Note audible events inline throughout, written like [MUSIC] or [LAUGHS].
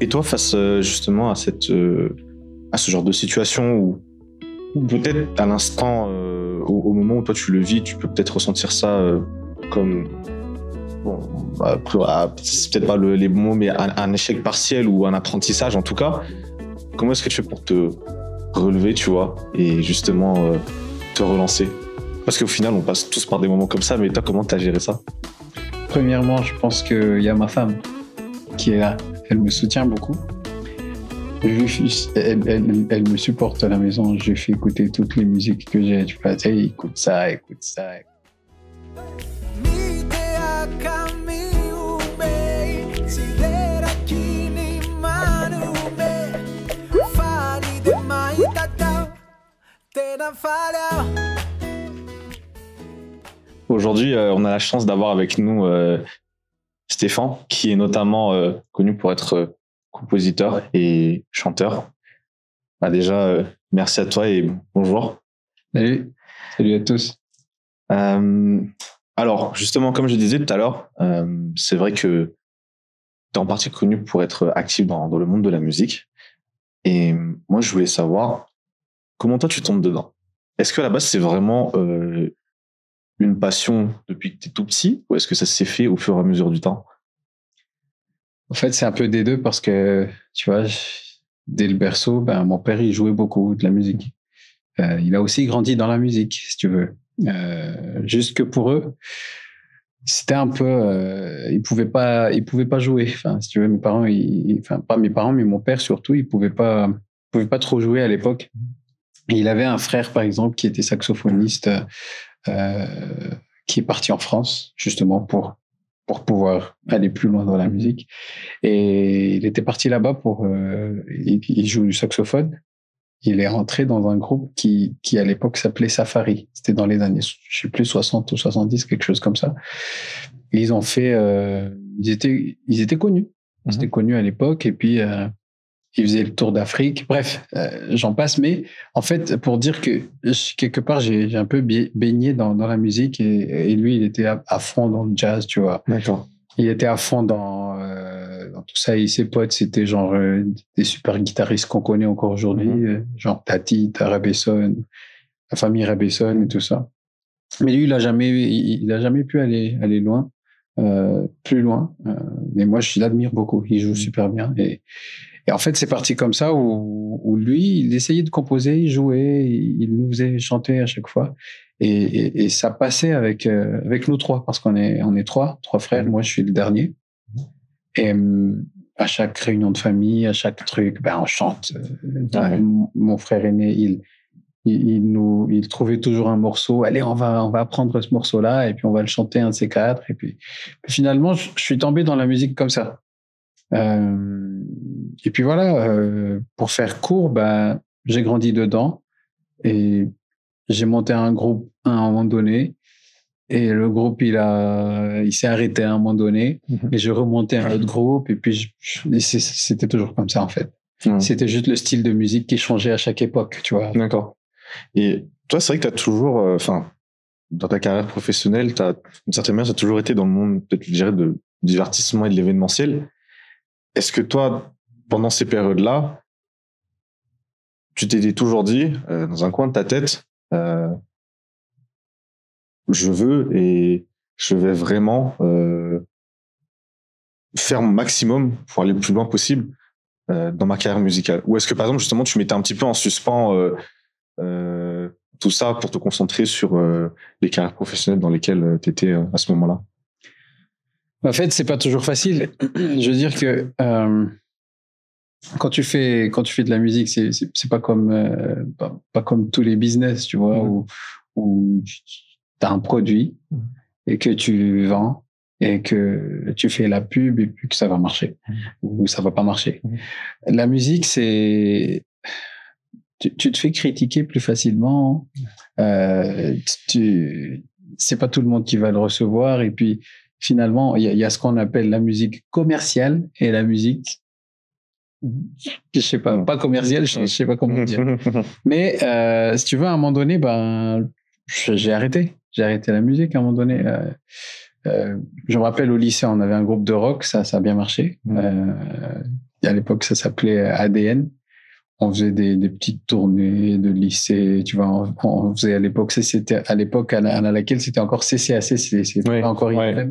Et toi, face euh, justement à, cette, euh, à ce genre de situation où, peut-être à l'instant, euh, au, moment où toi tu le vis, tu peux peut-être ressentir ça comme. Bon, bah, ah, c'est peut-être pas le- les bons mots, mais un, échec partiel ou un apprentissage en tout cas. Comment est-ce que tu fais pour te relever, tu vois, et justement te relancer? Parce qu'au final, on passe tous par des moments comme ça, mais toi, comment t'as géré ça? Premièrement, je pense qu'il y a ma femme qui est là elle me soutient beaucoup. Elle, me supporte à la maison. Je fais écouter toutes les musiques que j'ai. Je fais, hey, écoute ça, écoute ça. Aujourd'hui, euh, on a la chance d'avoir avec nous euh, Stéphane, qui est notamment euh, connu pour être euh, compositeur et chanteur. Bah, déjà, euh, merci à toi et bonjour. Salut. Salut à tous. Alors, justement, comme je disais tout à l'heure, c'est vrai que tu es en partie connu pour être actif dans, dans le monde de la musique. Et moi, je voulais savoir comment toi, tu tombes dedans? Est-ce que à la base, c'est vraiment euh, une passion depuis que tu es tout petit ou est-ce que ça s'est fait au fur et à mesure du temps? En fait, c'est un peu des deux parce que, tu vois, dès le berceau, ben, mon père, il jouait beaucoup de la musique. Euh, il a aussi grandi dans la musique, si tu veux. Euh, juste que pour eux, c'était un peu, euh, ils pouvaient pas, ils pouvaient pas jouer. Enfin, si tu veux, mes parents, enfin pas mes parents, mais mon père surtout, il pouvait pas, pouvait pas trop jouer à l'époque. Il avait un frère, par exemple, qui était saxophoniste, qui est parti en France justement pour pour pouvoir aller plus loin dans la musique. Et il était parti là-bas pour, euh, il, il joue du saxophone. Il est rentré dans un groupe qui, qui à l'époque s'appelait Safari. C'était dans les années, je sais plus, 60 ou 70, quelque chose comme ça. Et ils ont fait, euh, ils étaient, ils étaient connus. Ils Mhm. étaient connus à l'époque. Et puis, euh, ils faisaient le tour d'Afrique. Bref, euh, j'en passe. Mais en fait, pour dire que je- quelque part, j'ai un peu baigné dans, dans la musique et, et lui, il était à, à fond dans le jazz, tu vois. D'accord. Il était à fond dans, euh, dans tout ça et ses potes, c'était genre euh, des super guitaristes qu'on connaît encore aujourd'hui, Mhm. genre Tati, Tara Besson, la famille Rabesson et tout ça. Mais lui, il a jamais, il, il a jamais pu aller aller loin, plus loin. Mais moi, je l'admire beaucoup. Il joue super bien et et en fait, c'est parti comme ça où, où lui, il essayait de composer, il jouait, il nous faisait chanter à chaque fois. Et, et, et ça passait avec, euh, avec nous trois, parce qu'on est, on est trois, trois frères. Moi, je suis le dernier. Et hum, à chaque réunion de famille, à chaque truc, ben, on chante. Euh, Ouais. mon- frère aîné, il, il, il nous, il trouvait toujours un morceau. Allez, on va, on va apprendre ce morceau-là, et puis on va le chanter un de ces quatre. Et puis, puis finalement, je, je suis tombé dans la musique comme ça. Euh, et puis voilà, euh, pour faire court, ben, j'ai grandi dedans et j'ai monté un groupe à un moment donné. Et le groupe, il a, il s'est arrêté à un moment donné. Mhm. Et je remontais un autre groupe. Et puis, c'était toujours comme ça, en fait. C'était juste le style de musique qui changeait à chaque époque, tu vois. D'accord. Et toi, c'est vrai que tu as toujours, euh, enfin, dans ta carrière professionnelle, tu as, d'une certaine manière, tu as toujours été dans le monde, peut-être, je dirais, de divertissement et de l'événementiel. Est-ce que toi, pendant ces périodes-là, tu t'étais toujours dit, euh, dans un coin de ta tête, euh, je veux et je vais vraiment euh, faire mon maximum pour aller le plus loin possible dans ma carrière musicale Ou est-ce que, par exemple, justement, tu mettais un petit peu en suspens tout ça pour te concentrer sur les carrières professionnelles dans lesquelles tu étais à ce moment-là? En fait, c'est pas toujours facile. Je veux dire que quand tu fais quand tu fais de la musique, c'est c'est pas comme euh, pas, pas comme tous les business, tu vois, où où tu as un produit et que tu vends et que tu fais la pub et puis que ça va marcher ou ça va pas marcher. La musique, c'est tu, tu te fais critiquer plus facilement. Euh, tu c'est pas tout le monde qui va le recevoir et puis finalement, il y, y a ce qu'on appelle la musique commerciale et la musique, je sais pas, pas commerciale, je, sais pas comment dire. [LAUGHS] Mais euh, si tu veux, à un moment donné, ben, j'ai arrêté. J'ai arrêté la musique à un moment donné. Euh, euh, je me rappelle au lycée, on avait un groupe de rock, ça, ça a bien marché. Euh, à l'époque, ça s'appelait ADN. On faisait des, des, petites tournées de lycée, tu vois. On, on faisait à l'époque, c'était à l'époque à, laquelle c'était encore CCAC, c'était pas encore ouais.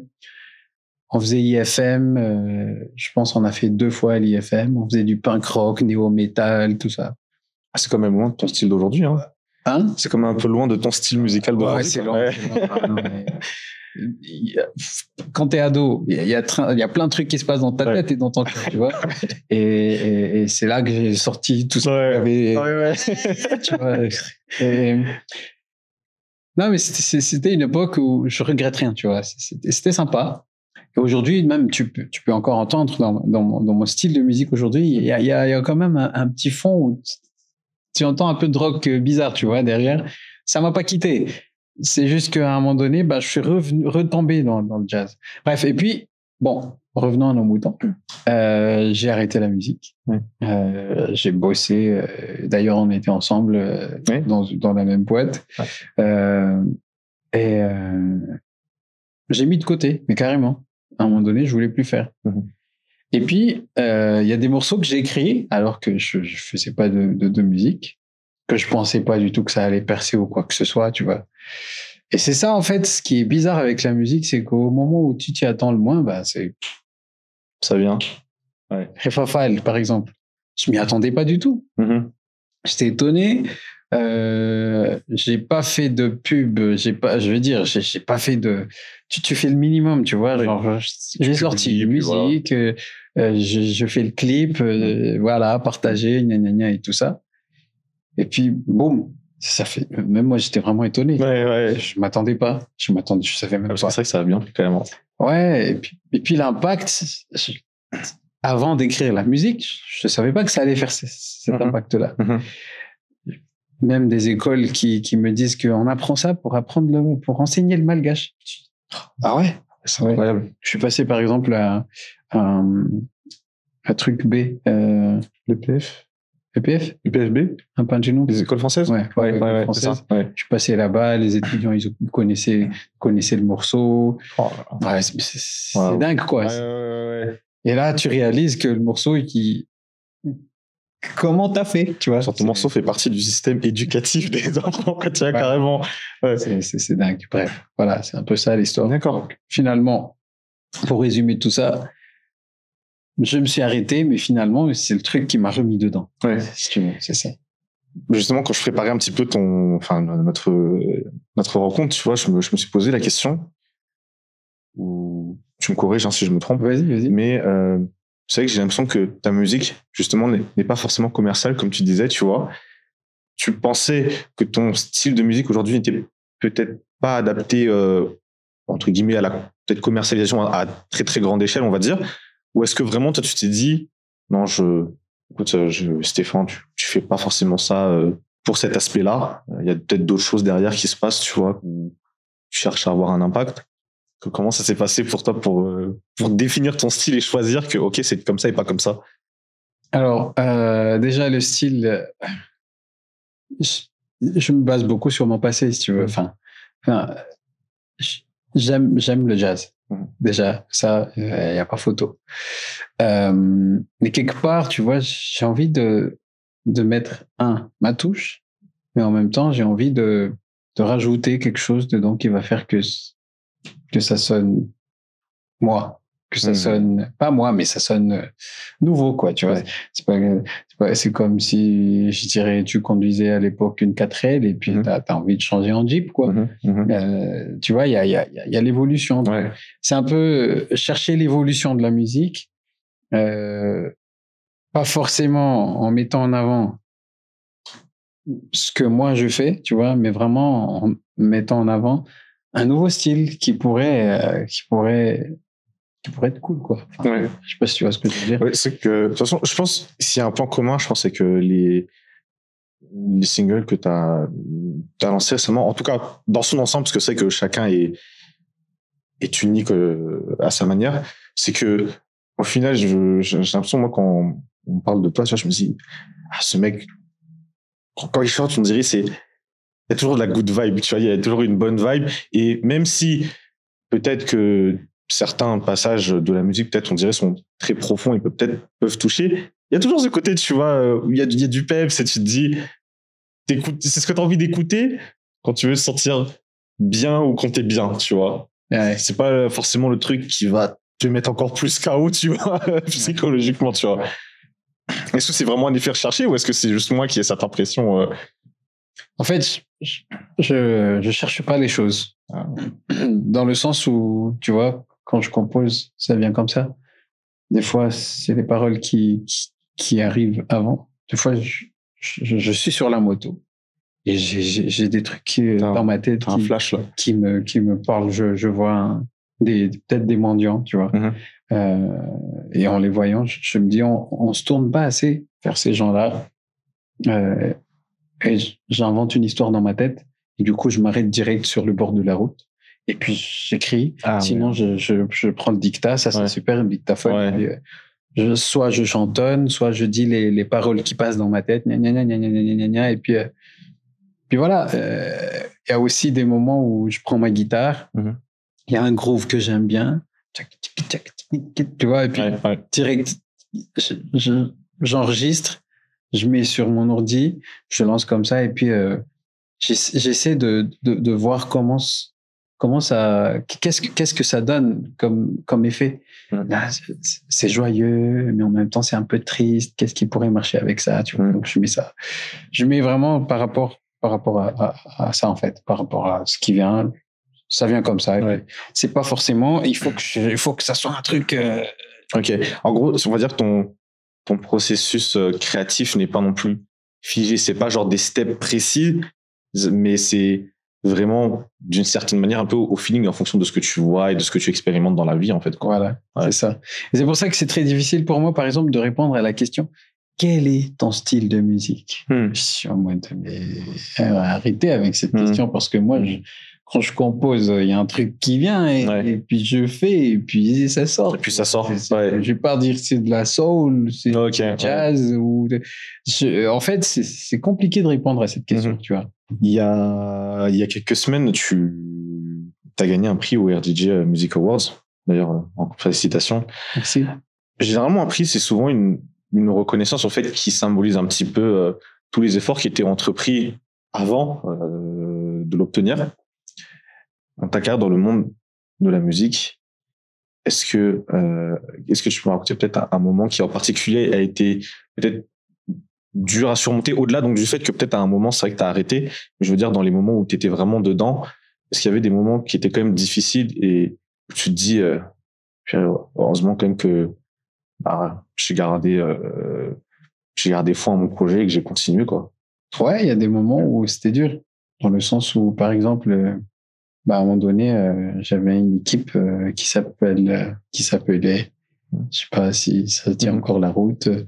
On faisait IFM, euh, je pense on a fait deux fois l'IFM. On faisait du punk rock, néo-metal, tout ça. Ah, c'est quand même loin de ton style d'aujourd'hui. Hein. Hein? C'est quand même un peu loin de ton style musical d'aujourd'hui. Ouais, c'est. Ouais. mais- Quand t'es ado, il y, a, il y plein de trucs qui se passent dans ta Ouais. tête et dans ton cœur, tu vois. Et, et- et c'est là que j'ai sorti tout ça. Ouais. J'avais- Ouais, ouais. [LAUGHS] tu vois. Et- Non, mais c'était- une époque où je regrette rien, tu vois. C'était sympa. Aujourd'hui, même, tu peux, tu peux encore entendre dans, dans, mon, dans mon style de musique aujourd'hui, il y a, y, y quand même un, un petit fond où tu- entends un peu de rock bizarre, tu vois, derrière. Ça m'a pas quitté. C'est juste qu'à un moment donné, bah, je suis revenu, retombé dans, dans le jazz. Bref, et puis, bon, revenons à nos moutons. Euh, j'ai arrêté la musique. Ouais. Euh, j'ai bossé. euh, D'ailleurs, on était ensemble euh, Ouais. dans, dans la même boîte. Ouais. Euh, et euh, j'ai mis de côté, mais carrément. À un moment donné, je voulais plus faire. Mhm. Et puis, euh, il y a des morceaux que j'ai écrits alors que je, je faisais pas de, de, de musique, que je pensais pas du tout que ça allait percer ou quoi que ce soit, tu vois. Et c'est ça, en fait, ce qui est bizarre avec la musique, c'est qu'au moment où tu t'y attends le moins, bah, c'est Ça vient. Refafal, par exemple. Je m'y attendais pas du tout. Mhm. J'étais étonné. Euh, j'ai pas fait de pub. J'ai pas, je veux dire, j'ai pas fait de. Tu, tu fais le minimum, tu vois. Genre, j'ai sorti une voilà. musique, euh, euh, je, je fais le clip, euh, voilà, partager, gna gna gna et tout ça. Et puis, boum, ça fait. Même moi, j'étais vraiment étonné. Ouais, ouais. Je m'attendais pas. Je m'attendais, je savais même Parce que pas. c'est vrai que ça va bien, quand même. Ouais, et puis, et puis l'impact, avant d'écrire la musique, je ne savais pas que ça allait faire ce- cet Mhm. impact-là. Mhm. Même des écoles qui, qui me disent qu'on apprend ça pour apprendre le, pour enseigner le malgache. Ah ouais? C'est Ouais. incroyable. Je suis passé par exemple à, à un, truc B, euh, Le PF EPF, Le PFB un pangenou. Les écoles françaises? Ouais, ouais, ouais, ouais, c'est française. ça. Ouais. Je suis passé là-bas, les étudiants, ils connaissaient, connaissaient le morceau. Oh c'est c'est- c'est Wow. dingue, quoi. Ouais, ouais, ouais, ouais. Et là, tu réalises que le morceau, qui... comment t'as fait, tu vois? Ton morceau fait partie du système éducatif des [LAUGHS] enfants, quand tu as Ouais. carrément. Ouais. C'est- dingue. Bref, voilà, c'est un peu ça l'histoire. D'accord. Finalement, pour résumer tout ça, je me suis arrêté, mais finalement, c'est le truc qui m'a remis dedans. Ouais. Si tu veux, c'est ça. Justement, quand je préparais un petit peu ton, enfin, notre, notre rencontre, tu vois, je me, je me suis posé la question, ou tu me corriges hein, si je me trompe, Vas-y, vas-y. mais euh, c'est vrai que j'ai l'impression que ta musique, justement, n'est pas forcément commerciale, comme tu disais, tu vois. Tu pensais que ton style de musique aujourd'hui n'était peut-être pas adapté, euh, entre guillemets, à la commercialisation à, très très grande échelle, on va dire, ou est-ce que vraiment toi tu t'es dit, non, je, écoute, euh, Stéphane, tu, tu fais pas forcément ça euh, pour cet aspect-là. Il y a peut-être d'autres choses derrière qui se passent, tu vois, où tu cherches à avoir un impact. Comment ça s'est passé pour toi pour, euh, pour définir ton style et choisir que, ok, c'est comme ça et pas comme ça? Alors, euh, déjà, le style, euh, je, je me base beaucoup sur mon passé, si tu veux. Enfin, enfin j- j'aime, j'aime le jazz. Mhm. Déjà, ça, il n'y a pas photo. Euh, mais quelque part, tu vois, j'ai envie de, de mettre, un, ma touche, mais en même temps, j'ai envie de, de rajouter quelque chose dedans qui va faire que, que ça sonne moi. Que ça Mhm. sonne, pas moi, mais ça sonne euh, nouveau, quoi, tu vois. Ouais. C'est pas, c'est pas- c'est comme si, je dirais, tu conduisais à l'époque une 4L et puis Mhm. t'as as envie de changer en Jeep, quoi. Mhm, mhm. Euh, tu vois, il y a, y a, y a- l'évolution. Ouais. C'est un peu euh, chercher l'évolution de la musique, euh, pas forcément en mettant en avant ce que moi je fais, tu vois, mais vraiment en mettant en avant un nouveau style qui pourrait, euh, qui pourrait, qui pourrait être cool, quoi. Enfin, Ouais. Je sais pas si tu vois ce que je veux dire. Ouais, c'est que, de toute façon, je pense, s'il y a un point commun, je pense, c'est que les, les singles que tu as, lancés récemment, en tout cas, dans son ensemble, parce que c'est que chacun est, est unique euh, à sa manière, c'est que, au final, j'ai l'impression, moi, quand on parle de toi, tu vois, je me dis, ah, ce mec, quand, il chante, on dirait, c'est, y a toujours de la good vibe, tu vois, il y a toujours une bonne vibe, et même si, peut-être que certains passages de la musique, peut-être, on dirait, sont très profonds et peut-être peuvent toucher. Il y a toujours ce côté, tu vois, euh, où il y a, y a du peps et tu te dis, c'est ce que tu as envie d'écouter quand tu veux te sentir bien ou quand t'es bien, tu vois. Ouais. C'est pas forcément le truc qui va te mettre encore plus KO, tu vois, [LAUGHS] psychologiquement, tu vois. Est-ce que c'est vraiment un effet recherché ou est-ce que c'est juste moi qui ai cette impression euh, En fait, je, je cherche pas les choses. Dans le sens où, tu vois, quand je compose, ça vient comme ça. Des fois, c'est les paroles qui, qui, qui arrivent avant. Des fois, je, je, je suis sur la moto. Et j'ai- des trucs qui, dans ma tête un qui, flash là qui me qui me parlent. Je, je vois un- des peut-être des mendiants, tu vois. Mhm. Euh, et en les voyant, je, je me dis, on, on se tourne pas assez vers ces gens-là. Euh, et j'invente une histoire dans ma tête. Et du coup, je m'arrête direct sur le bord de la route. Et puis j'écris. Ah, Sinon, je, je, je prends le dictat. Ça, c'est Ouais. super, le dictaphone. Ouais. Euh, je- soit je chantonne, soit je dis les, les paroles qui passent dans ma tête. Gna, gna, gna, et puis, euh, puis voilà. euh, Il y a aussi des moments où je prends ma guitare. Il Mhm. y a un groove que j'aime bien. Tu vois, et puis direct, je- je- j'enregistre, je mets sur mon ordi, je lance comme ça, et puis euh, j'essa- j'essaie de, de, de voir comment, comment ça, qu'est-ce que, qu'est-ce que ça donne comme, comme effet. Mhm. Là, c'est- joyeux, mais en même temps, c'est un peu triste. Qu'est-ce qui pourrait marcher avec ça tu vois? Mhm. Donc, je mets ça. Je mets vraiment par rapport, par rapport à, à, à ça, en fait, par rapport à ce qui vient. Ça vient comme ça. Ouais. C'est pas forcément. Il faut que, je- il faut que ça soit un truc. euh, Ok. En gros, on va dire ton, ton processus euh, créatif n'est pas non plus figé. C'est pas genre des steps précis, mais c'est vraiment d'une certaine manière un peu au feeling en fonction de ce que tu vois et de ce que tu expérimentes dans la vie, en fait. Quoi. Voilà, Ouais. c'est ça. Et c'est pour ça que c'est très difficile pour moi, par exemple, de répondre à la question quel est ton style de musique? Hmm. Je suis en mode mais euh, arrêtez avec cette Hmm. question parce que moi, je- quand je compose, il y a un truc qui vient et, Ouais. et puis je fais et puis ça sort. Et puis ça sort, ouais. Je vais pas dire c'est de la soul, c'est du jazz ou. de- Je- en fait, c'est- compliqué de répondre à cette question, Mhm. tu vois. Il y a, il y a quelques semaines, tu as gagné un prix au RDJ Music Awards. D'ailleurs, euh, en félicitations. Merci. Généralement, un prix, c'est souvent une, une reconnaissance, en fait, qui symbolise un petit peu euh, tous les efforts qui étaient entrepris avant euh, de l'obtenir. Ta carrière dans le monde de la musique, est-ce que, euh, est-ce que tu peux raconter peut-être un, moment qui en particulier a été peut-être dur à surmonter au-delà donc du fait que peut-être à un moment c'est vrai que tu as arrêté mais je veux dire dans les moments où tu étais vraiment dedans est-ce qu'il y avait des moments qui étaient quand même difficiles et où tu te dis euh, heureusement quand même que bah, j'ai gardé euh, j'ai gardé foi en mon projet et que j'ai continué quoi. Ouais, il y a des moments où c'était dur, dans le sens où, par exemple, euh, bah, à un moment donné, euh, j'avais une équipe euh, qui s'appelle, euh, qui s'appelait, je sais pas si ça tient Mhm. encore la route, euh,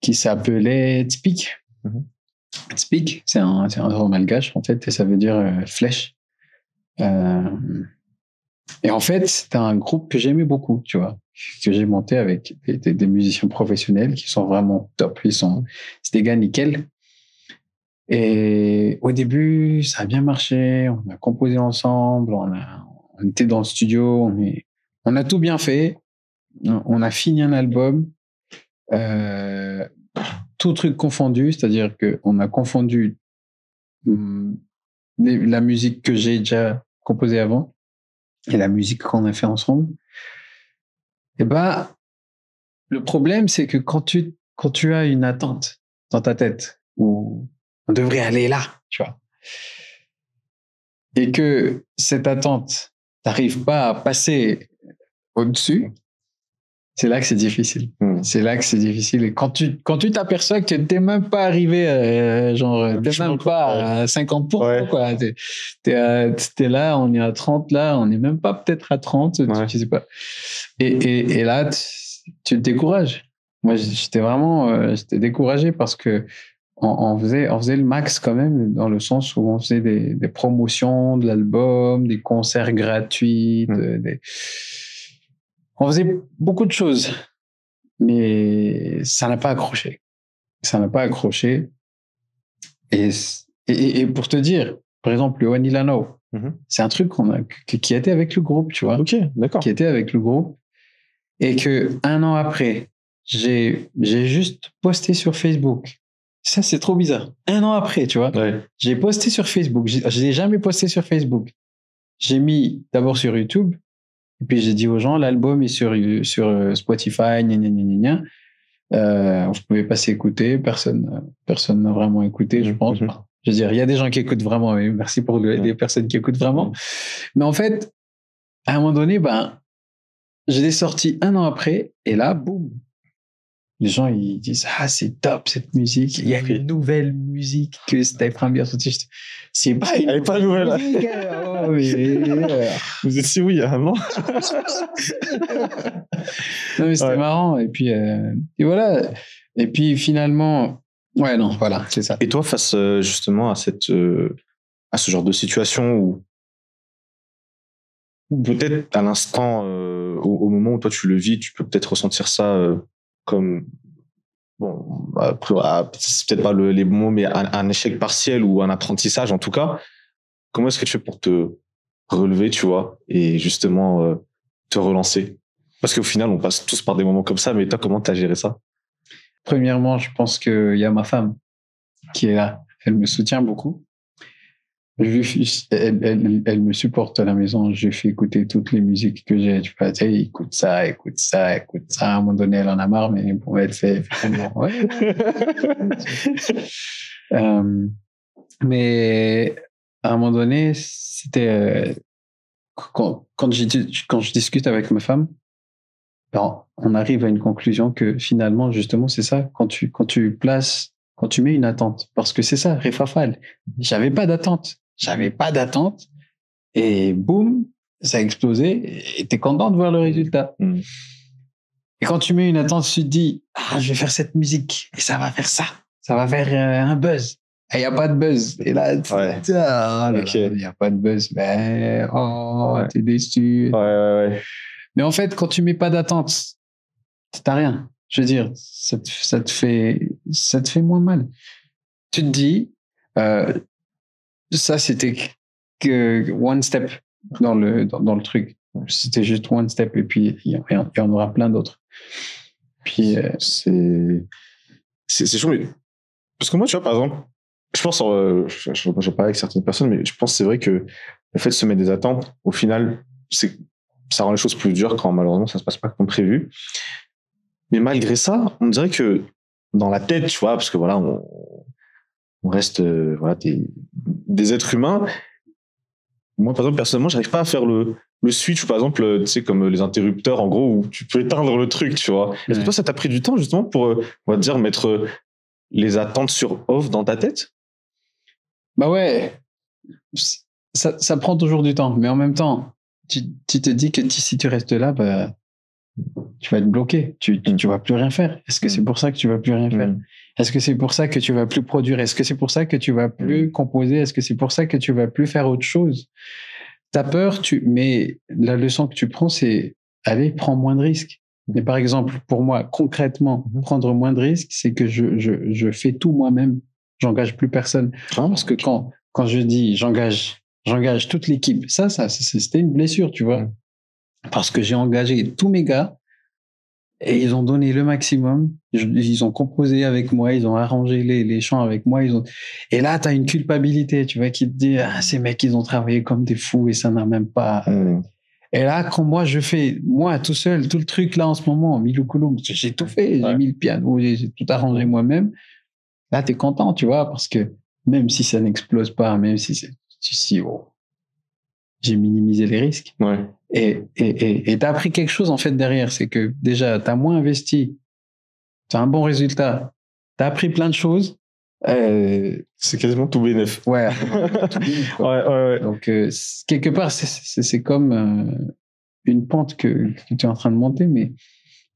qui s'appelait Tspik. Mhm. Tspik, c'est un, c'est un malgache, en fait, et ça veut dire flèche. Et en fait, c'était un groupe que j'aimais beaucoup, tu vois, que j'ai monté avec des, musiciens professionnels qui sont vraiment top. Ils sont, c'est des gars nickel. Et au début, ça a bien marché. On a composé ensemble. On, était dans le studio. On, a tout bien fait. On a fini un album. Euh, tout truc confondu. C'est-à-dire qu'on a confondu les- la musique que j'ai déjà composée avant et la musique qu'on a fait ensemble. Et ben, le problème, c'est que quand tu, quand tu as une attente dans ta tête où on devrait aller là, tu vois, et que cette attente n'arrive pas à passer au-dessus, c'est là que c'est difficile. Hmm. C'est là que c'est difficile. Et quand tu quand tu t'aperçois que tu n'es même pas arrivé, euh, genre, t'es même pas à 50%, Ouais. quoi. T'es, t'es, t'es là, on est à 30 là, on n'est même pas peut-être à 30, tu- Ouais. tu sais pas. Et, et, et là, tu, tu te décourages. Moi, j'étais vraiment, euh, j'étais découragé parce que on, on faisait, on faisait le max quand même, dans le sens où on faisait des, des promotions de l'album, des concerts gratuits, Mm. des... on faisait beaucoup de choses, mais ça n'a pas accroché. Ça n'a pas accroché. Et, et, et pour te dire, par exemple, le One Ilano, Mhm. C'est un truc qu'on a, qui qui était avec le groupe, tu vois. Ok, d'accord. Qui était avec le groupe. Et que un an après, j'ai juste posté sur Facebook. Ça, c'est trop bizarre. Un an après, tu vois. Ouais. J'ai posté sur Facebook. J'ai- Je l'ai jamais posté sur Facebook. J'ai mis d'abord sur YouTube. Et puis j'ai dit aux gens, l'album est sur, sur euh, Spotify, gna gna gna. Euh, vous pouvez pas s'écouter. Personne, euh, personne n'a vraiment écouté, je pense. Mhm. Je veux dire, il y a des gens qui écoutent vraiment. Mais merci pour le- les personnes qui écoutent vraiment. Mais en fait, à un moment donné, ben, je l'ai sorti un an après. Et là, boum. Les gens, ils disent, ah, c'est top cette musique. Il y a une nouvelle musique que sortie. Je dis, C'est pas une Elle est pas nouvelle. musique, oh, mais, euh, Vous étiez où il y a un an Non, mais c'était Ouais. marrant. Et puis, euh, et voilà. Et puis, finalement, ouais, non, voilà, c'est ça. Et toi, face euh, justement à cette euh, à ce genre de situation où, où peut-être à l'instant, euh, au, au moment où toi tu le vis, tu peux peut-être ressentir ça euh, comme bon, après, ah, c'est peut-être pas le- les bons mots, mais un, un échec partiel ou un apprentissage en tout cas. Comment est-ce que tu fais pour te relever, tu vois, et justement euh, te relancer? Parce qu'au final, on passe tous par des moments comme ça, mais toi, comment t'as géré ça? Premièrement, je pense qu'il y a ma femme qui est là. Elle me soutient beaucoup. Je elle, elle- elle me supporte à la maison. Je lui fais écouter toutes les musiques que j'ai. Tu tu sais, écoute ça, écoute ça, écoute ça. À un moment donné, elle en a marre, mais bon, elle fait. fait tellement, ouais. [LAUGHS] Euh, mais à un moment donné, c'était euh, quand, quand, j'ai je discute avec ma femme, ben, on arrive à une conclusion que finalement, justement, c'est ça. Quand tu, quand tu places, quand tu mets une attente, parce que c'est ça, Refafal. J'avais pas d'attente. J'avais pas d'attente. Et boum, ça a explosé. Et t'es content de voir le résultat. Mm. Et quand tu mets une attente, tu te dis, ah, je vais faire cette musique. Et ça va faire ça. Ça va faire euh, un buzz. Et il n'y a pas de buzz. Et là, tu- Ouais. tu- ah là là, Ok. il n'y a pas de buzz. Mais, oh, Ouais. t'es déçu. Ouais, ouais, ouais. Mais en fait, quand tu mets pas d'attente, t'as rien. Je veux dire, ça te, ça te fait, ça te fait moins mal. Tu te dis, euh, ça c'était que one step dans le dans, le truc. C'était juste one step et puis il y, en- aura plein d'autres. Puis euh, c'est c'est chaud parce que moi tu vois par exemple je pense euh, je, je, je parle avec certaines personnes mais je pense c'est vrai que le fait de se mettre des attentes au final ça rend les choses plus dures quand malheureusement ça se passe pas comme prévu mais malgré ça on dirait que dans la tête tu vois parce que voilà on, on reste euh, voilà des, des êtres humains. Moi par exemple personnellement j'arrive pas à faire le le switch par exemple euh, tu sais comme les interrupteurs en gros où tu peux éteindre le truc tu vois. Est-ce que toi ça t'a pris du temps justement pour euh, on va dire mettre les attentes sur off dans ta tête? Bah ouais, ça, ça prend toujours du temps. Mais en même temps, tu, tu te dis que si tu restes là, bah, tu vas être bloqué. Tu, tu, tu vas plus rien faire. Est-ce que c'est Mm. pour ça que tu vas plus rien faire? Est-ce que c'est pour ça que tu vas plus produire? Est-ce que c'est pour ça que tu vas plus composer? Est-ce que c'est pour ça que tu vas plus faire autre chose? T'as peur, tu... mais la leçon que tu prends, c'est allez, prends moins de risques. Mais par exemple, pour moi, concrètement, Mhm. prendre moins de risques, c'est que je, je, je fais tout moi-même. J'engage plus personne. Ah, Parce que quand, quand je dis j'engage, j'engage toute l'équipe, ça, ça, c'est- c'était une blessure, tu vois. Parce que j'ai engagé tous mes gars et ils ont donné le maximum. Ils ont composé avec moi, ils ont arrangé les, les chants avec moi. Ils ont... Et là, tu as une culpabilité, tu vois, qui te dit, ah, ces mecs, ils ont travaillé comme des fous et ça n'a même pas. Hum, Et là, quand moi, je fais, moi, tout seul, tout le truc là en ce moment, Milou Kouloum, parce que j'ai tout fait, j'ai Ouais. mis le piano, j'ai tout arrangé moi-même. Là, tu es content, tu vois, parce que même si ça n'explose pas, même si c'est, si, oh, j'ai minimisé les risques. ouais Et et et et t'as appris quelque chose en fait derrière, c'est que déjà t'as moins investi, t'as un bon résultat, t'as appris plein de choses. Euh, c'est quasiment tout bénef ouais. [LAUGHS] ouais tout ouais ouais Donc euh, quelque part c'est comme euh, une pente que, que tu es en train de monter, mais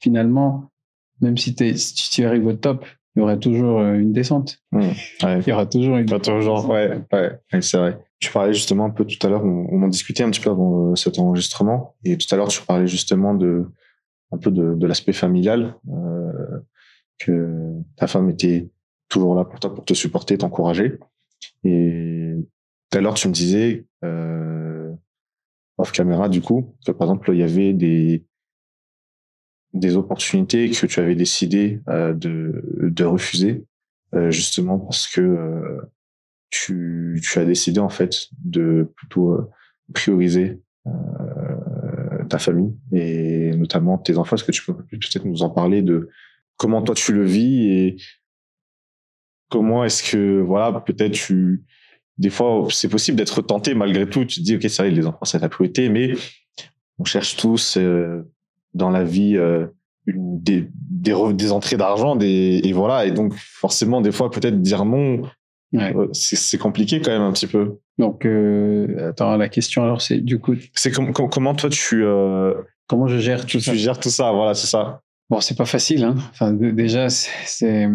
finalement même si, tu arrives au top, il y aura toujours une descente. Ouais Il y aura toujours une. Pas toujours, ouais, ouais, ouais, c'est vrai. Tu parlais justement un peu tout à l'heure, on, on en discutait un petit peu avant euh, cet enregistrement, et tout à l'heure tu parlais justement de un peu de, de l'aspect familial, euh, que ta femme était toujours là pour toi, pour te supporter, t'encourager. Et tout à l'heure, tu me disais, euh, off caméra, du coup, que par exemple, il y avait des, des opportunités que tu avais décidé euh, de, de refuser, euh, justement parce que euh, tu, tu as décidé, en fait, de plutôt euh, prioriser euh, ta famille et notamment tes enfants. Est-ce que tu peux peut-être nous en parler de comment toi tu le vis et comment est-ce que, voilà, peut-être tu des fois, c'est possible d'être tenté malgré tout. Tu te dis, OK, ça les enfants, c'est la priorité, mais on cherche tous euh, dans la vie euh, des, des, des entrées d'argent, et voilà. Et donc, forcément, des fois, peut-être dire non, Ouais. c'est compliqué quand même un petit peu. Donc, euh, attends, la question alors, c'est du coup, C'est com- com- comment toi, tu, euh, comment je gère tu, tout ça? tu gères tout ça Voilà, c'est ça. Bon, c'est pas facile, hein. Enfin, déjà, c'est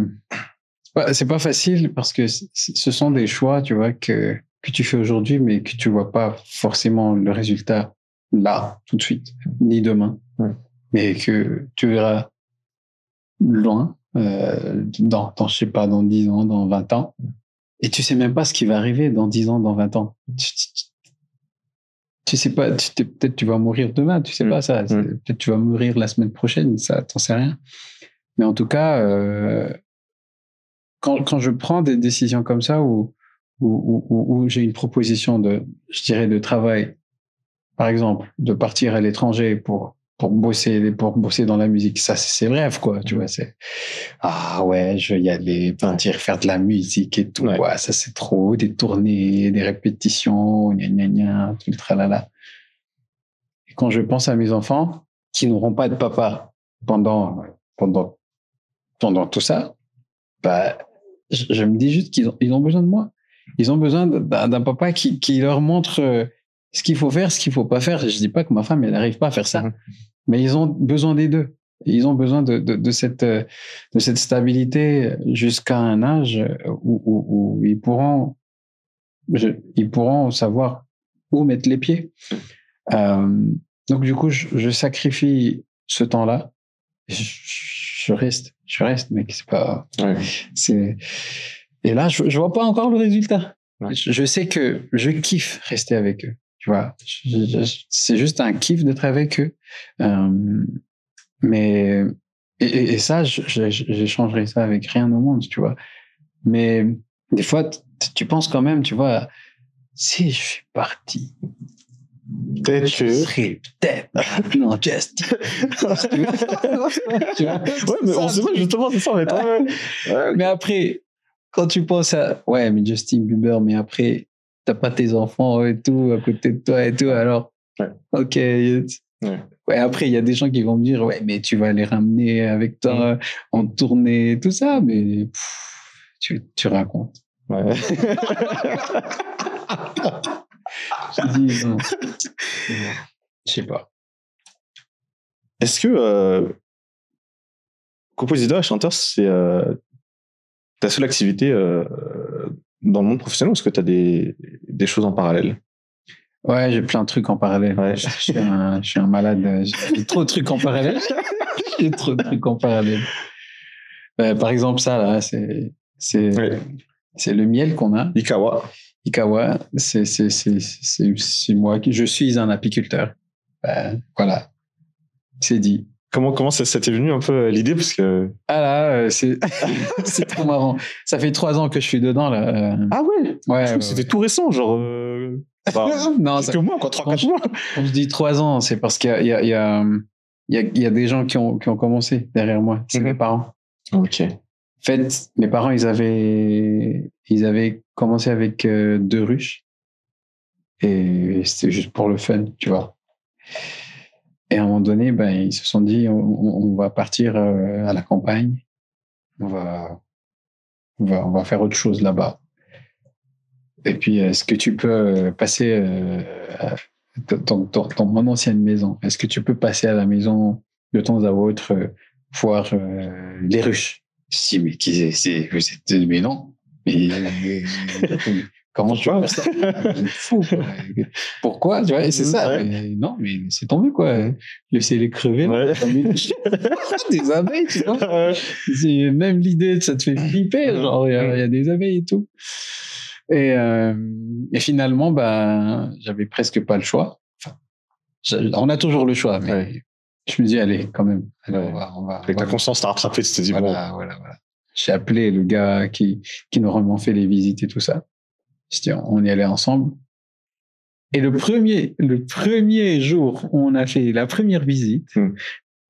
c'est pas, facile parce que ce sont des choix, tu vois, que que tu fais aujourd'hui, mais que tu vois pas forcément le résultat là, tout de suite, ni demain, Ouais. mais que tu verras loin, euh, dans, dans, je sais pas, dans 10 ans, dans 20 ans, et tu sais même pas ce qui va arriver dans 10 ans, dans 20 ans. Tu, tu- tu sais pas, peut-être tu vas mourir demain, tu sais Mm. pas ça. Mm. Peut-être tu vas mourir la semaine prochaine, ça, t'en sais rien. Mais en tout cas, euh, quand, quand je prends des décisions comme ça où, où, où- où- où j'ai une proposition de, je dirais, de travail, par exemple, de partir à l'étranger pour, pour bosser, pour bosser dans la musique, ça, c'est c'est rêve, quoi, tu vois, c'est, ah ouais, je vais y aller, partir faire de la musique et tout, Ouais. ouais, ça c'est trop, des tournées, des répétitions, gna gna gna, tout le tralala. Et quand je pense à mes enfants, qui n'auront pas de papa pendant, pendant, pendant tout ça, bah, je, je me dis juste qu'ils ont, ils ont besoin de moi. Ils ont besoin d'un papa qui, qui leur montre euh, ce qu'il faut faire, ce qu'il faut pas faire. Je dis pas que ma femme, elle n'arrive pas à faire ça, Mhm. Mais ils ont besoin des deux. Ils ont besoin de, de, de cette, euh, de cette stabilité jusqu'à un âge où, où, où ils pourront, je- ils pourront savoir où mettre les pieds. Euh, donc du coup, je, je sacrifie ce temps-là. Je, je reste, je reste, mec. C'est pas, Ouais. c'est et là, je, je vois pas encore le résultat. Ouais. Je sais que je kiffe rester avec eux. Tu vois, c'est juste un kiff d'être avec eux. Euh, mais et, et- et ça, j'échangerai ça avec rien au monde, tu vois. Mais des fois, tu penses quand même, tu vois, si je suis parti, Peut-être je serais peut-être non Justin. [LAUGHS] tu vois? Ouais, mais on sait pas, justement, c'est ça, fait. Ouais, ouais. [LAUGHS] Mais après, quand tu penses à ouais, mais Justin Bieber, mais après, t'as pas tes enfants et tout à côté de toi et tout, alors Ouais. ok. Ouais. Ouais. après, il y a des gens qui vont me dire ouais, mais tu vas les ramener avec toi en tournée, tout ça, mais pff, tu, tu racontes. Ouais. [LAUGHS] Je dis non. Je sais pas. Est-ce que euh, compositeur et chanteur, c'est euh, ta seule activité euh, dans le monde professionnel ou est-ce que tu as des, des choses en parallèle? Ouais, j'ai plein de trucs en parallèle. Ouais. Je, suis un, je suis un malade. J'ai trop de trucs en parallèle. [LAUGHS] j'ai trop de trucs en parallèle. Euh, par exemple, ça, là, c'est, c'est, Ouais. c'est le miel qu'on a. Ikawa. Ikawa, c'est, c'est, c'est moi qui, je suis un apiculteur. Ben, voilà. C'est dit. Comment, comment ça, ça t'est venu un peu euh, l'idée? Parce que. Ah là, euh, c'est, [LAUGHS] c'est trop marrant. Ça fait trois ans que je suis dedans, là. Euh, Ah ouais, ouais, que C'était tout récent, genre. Euh... [LAUGHS] bah. Non, ça, quelques mois, quoi, 3-4 Franchement, mois. Quand je dis trois ans, c'est parce qu'il y a, il y, a, il y, a, y, des gens qui ont, qui ont commencé derrière moi. C'est Mhm. mes parents. Ok. En fait, mes parents, ils avaient, ils avaient commencé avec euh, deux ruches. Et c'était juste pour le fun, tu vois. Et à un moment donné, ben, ils se sont dit, on, va partir euh, à la campagne. On va, on va, on va faire autre chose là-bas. Et puis, est-ce que tu peux euh, passer euh, dans, dans- dans mon ancienne maison? Est-ce que tu peux passer à la maison de temps à autre euh, voir euh, les ruches? Dis, mais qui c'est- Mais non. [LAUGHS] comment tu faire ça? [LAUGHS] Fou, quoi. Pourquoi? Tu vois, et C'est ça. Ouais. Mais non, mais c'est tombé, quoi. Laissez-les crever. Ouais. [LAUGHS] des abeilles, tu vois. Ouais. Même l'idée, ça te fait flipper. Genre, il y, a- il y a des abeilles et tout. Et, euh, et finalement, ben, j'avais presque pas le choix. Enfin, on a toujours le choix, mais je me dis, allez, quand même. Allez, on va, on va, Avec ta conscience, t'as rattrapé, tu t'es dit, bon, voilà, voilà, voilà. J'ai appelé le gars qui, qui normalement fait les visites et tout ça. On y allait ensemble. Et le premier, le premier jour où on a fait la première visite, Hmm.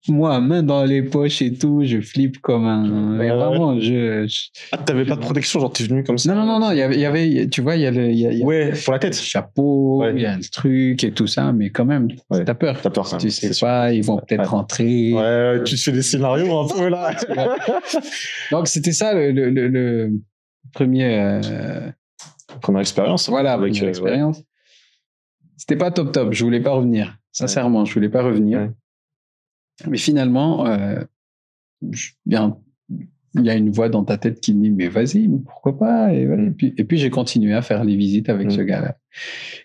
moi, main dans les poches et tout, je flippe comme un, Ouais, vraiment, je, je- ah, t'avais pas de protection, genre t'es venu comme ça? non, non, non, non, il y avait, tu vois, il y a le, il y a, il y a Ouais, pour la tête. chapeau, Ouais. il y a le truc et tout ça, mais quand même, Ouais. t'as peur. T'as peur quand même. Tu sais sûr. pas, ils vont peut-être rentrer. Ouais, tu te fais des scénarios un peu là. [LAUGHS] Donc, c'était ça le, le, le, le premier, euh, Première expérience. Voilà, avec avec euh, l'expérience. C'était pas top top. Je voulais pas revenir. Sincèrement, je voulais pas revenir. Ouais. Mais finalement, euh, je- bien, il y a une voix dans ta tête qui dit mais vas-y, mais pourquoi pas? Et, voilà. Mm. et puis, et puis j'ai continué à faire les visites avec Mm. ce gars-là.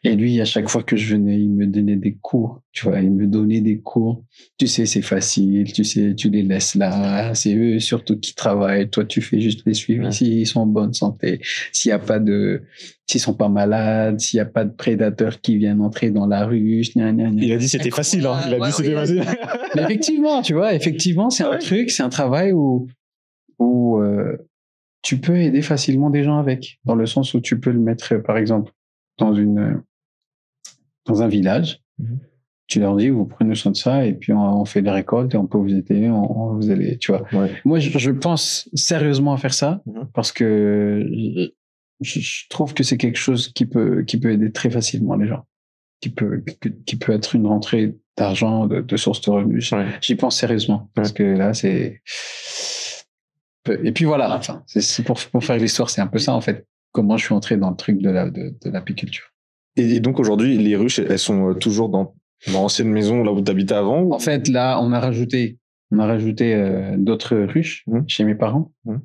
Et lui, à chaque fois que je venais, il me donnait des cours. Tu vois, il me donnait des cours. Tu sais, c'est facile. Tu sais, tu les laisses là. C'est eux surtout qui travaillent. Toi, tu fais juste les suivis. Ouais. S'ils sont en bonne santé, s'il y a pas de, s'ils sont pas malades, s'il y a pas de prédateurs qui viennent entrer dans la rue, gna, gna, gna. Il a dit c'était facile, hein. Il a Ouais, dit c'était ouais, facile. Mais effectivement, tu vois, effectivement, c'est un Ouais. truc, c'est un travail où, où euh, tu peux aider facilement des gens avec, dans le sens où tu peux le mettre, euh, par exemple, dans une, euh, dans un village. Mhm. Tu leur dis, vous prenez soin de ça, et puis on, on fait des récoltes, et on peut vous aider, on, on- vous allez, tu vois. Ouais. Moi, je, je pense sérieusement à faire ça, Mhm. parce que je, je trouve que c'est quelque chose qui peut, qui peut aider très facilement les gens, qui peut, qui, peut être une rentrée d'argent, de, de source de revenus. Ouais. J'y pense sérieusement parce que là, c'est. Et puis voilà, enfin, c'est- c'est pour, pour faire l'histoire, c'est un peu ça en fait. Comment je suis entré dans le truc de la de, de l'apiculture. Et, donc aujourd'hui, les ruches, elles sont euh, toujours dans, dans l'ancienne maison là où tu habitais avant ou- En fait, là, on a rajouté, on a rajouté euh, d'autres ruches Mhm. chez mes parents. Mhm.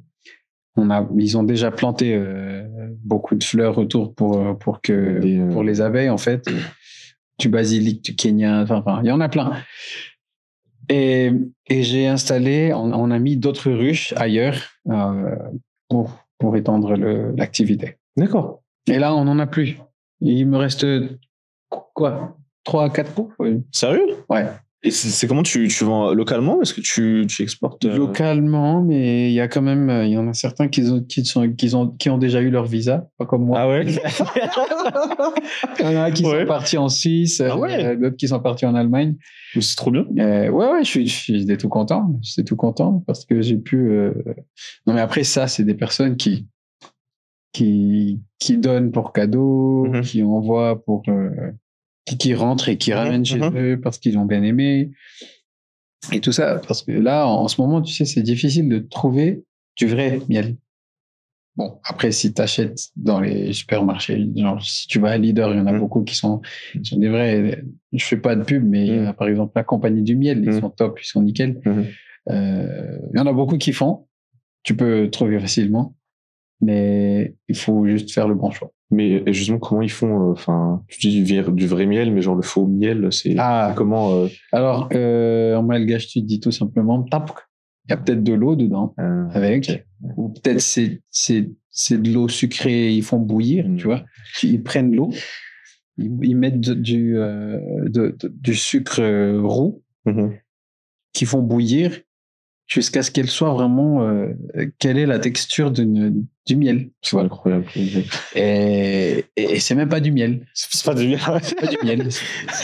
On a, ils ont déjà planté euh, beaucoup de fleurs autour pour pour que euh, pour les abeilles en fait, [CLEARS THROAT] du basilic, du Kenya, enfin, il y en a plein. Et, et j'ai installé, on, on a mis d'autres ruches ailleurs euh, pour pour étendre l'activité. D'accord. Et là, on n'en a plus. Il me reste quoi, trois à quatre pots. Oui. Sérieux? Ouais. Et c'est c'est comment tu, tu vends localement Est-ce que tu, tu exportes euh, Localement, mais il y a quand même, euh, il y en a certains qui ont, qui sont, qui ont, qui ont déjà eu leur visa, pas comme moi. Ah ouais [LAUGHS] [LAUGHS] Il y en a qui Ouais. sont partis en Suisse, Ah ouais. euh, d'autres qui sont partis en Allemagne. C'est trop bien. Euh, ouais, ouais, je suis, je suis j'étais tout content. J'étais tout content parce que j'ai pu. euh, Non, mais après ça, c'est des personnes qui qui qui donnent pour cadeau, Mhm. qui envoient pour euh, qui, qui rentrent et qui Mhm, ramènent chez mhm. eux parce qu'ils ont bien aimé et tout ça. Parce que là, en, en ce moment, tu sais, c'est difficile de trouver du vrai miel. Bon, après, si tu achètes dans les supermarchés, genre si tu vas à Leader, il y en a Mhm. beaucoup qui sont, qui sont des vrais. Je fais pas de pub, mais il y a, par exemple la compagnie du miel, ils Mhm. sont top, ils sont nickel. Mhm. Euh, il y en a beaucoup qui font. Tu peux trouver facilement, mais il faut juste faire le bon choix. Mais justement, comment ils font euh, Enfin, tu dis du, vrai- miel, mais genre le faux miel, c'est Ah. comment euh, Alors, euh, en malgache, tu dis tout simplement tapk. Il y a peut-être de l'eau dedans euh, avec, ou peut-être c'est c'est c'est de l'eau sucrée. Ils font bouillir, Mhm. tu vois. Ils prennent l'eau, ils, ils mettent de- du euh, de- de- du sucre roux Mhm. qui font bouillir jusqu'à ce qu'elle soit vraiment euh, quelle est la texture d'une du miel. Tu C'est vois. incroyable. Et, et, et c'est même pas du miel. C'est pas du miel. C'est pas du miel.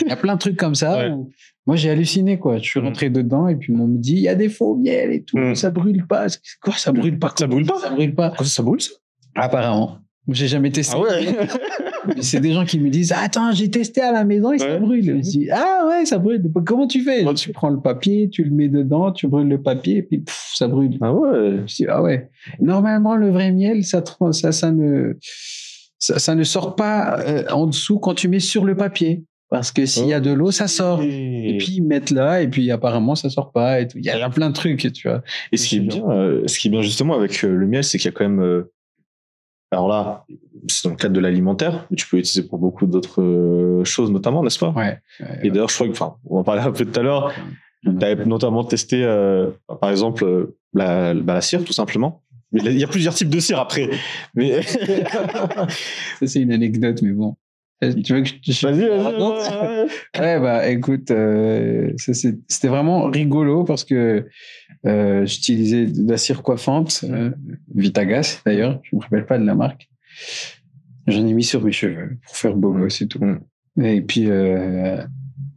Il y a plein de trucs comme ça. Ouais. où- moi, j'ai halluciné, quoi. Je suis Mm. rentré dedans et puis on me dit, il y a des faux miels et tout. Mm. Ça brûle pas. Quoi, ça brûle pas? Ça brûle pas? Ça brûle pas. Quoi, ça brûle ça? Apparemment. J'ai jamais testé. Ah ouais [LAUGHS] C'est des gens qui me disent, attends, j'ai testé à la maison et ça brûle. Je dis, ah ouais, ça brûle. Comment tu fais? Tu prends le papier, tu le mets dedans, tu brûles le papier et puis pff, ça brûle. Ah ouais Je me dis, ah ouais. Normalement, le vrai miel, ça, ça, ça ne, ça, ça ne sort pas euh, en dessous quand tu mets sur le papier. Parce que s'il y a de l'eau, ça sort. Et puis ils mettent là, et puis apparemment ça sort pas. Et tout. Il y a, il y a plein de trucs, tu vois. Et ce qui est bien, euh, ce qui est bien justement avec euh, le miel, c'est qu'il y a quand même. Alors là, c'est dans le cadre de l'alimentaire, mais tu peux l'utiliser pour beaucoup d'autres euh, choses, notamment, n'est-ce pas? Ouais. Et d'ailleurs, je crois que, enfin, on en parlait un peu tout à l'heure. Tu avais notamment testé, euh, par exemple, la, bah, la cire, tout simplement. Mais Il y a plusieurs types de cire après. Mais [LAUGHS] Ça, c'est une anecdote, mais bon. Tu veux que je je- vas-y, vas-y. raconte ouais, ouais. Ouais, [LAUGHS] bah écoute, euh, ça, c'était vraiment rigolo parce que euh, j'utilisais de la cire coiffante, euh, Vitagas d'ailleurs, je me rappelle pas de la marque. J'en ai mis sur mes cheveux pour faire beau gosse et tout. Et puis, euh,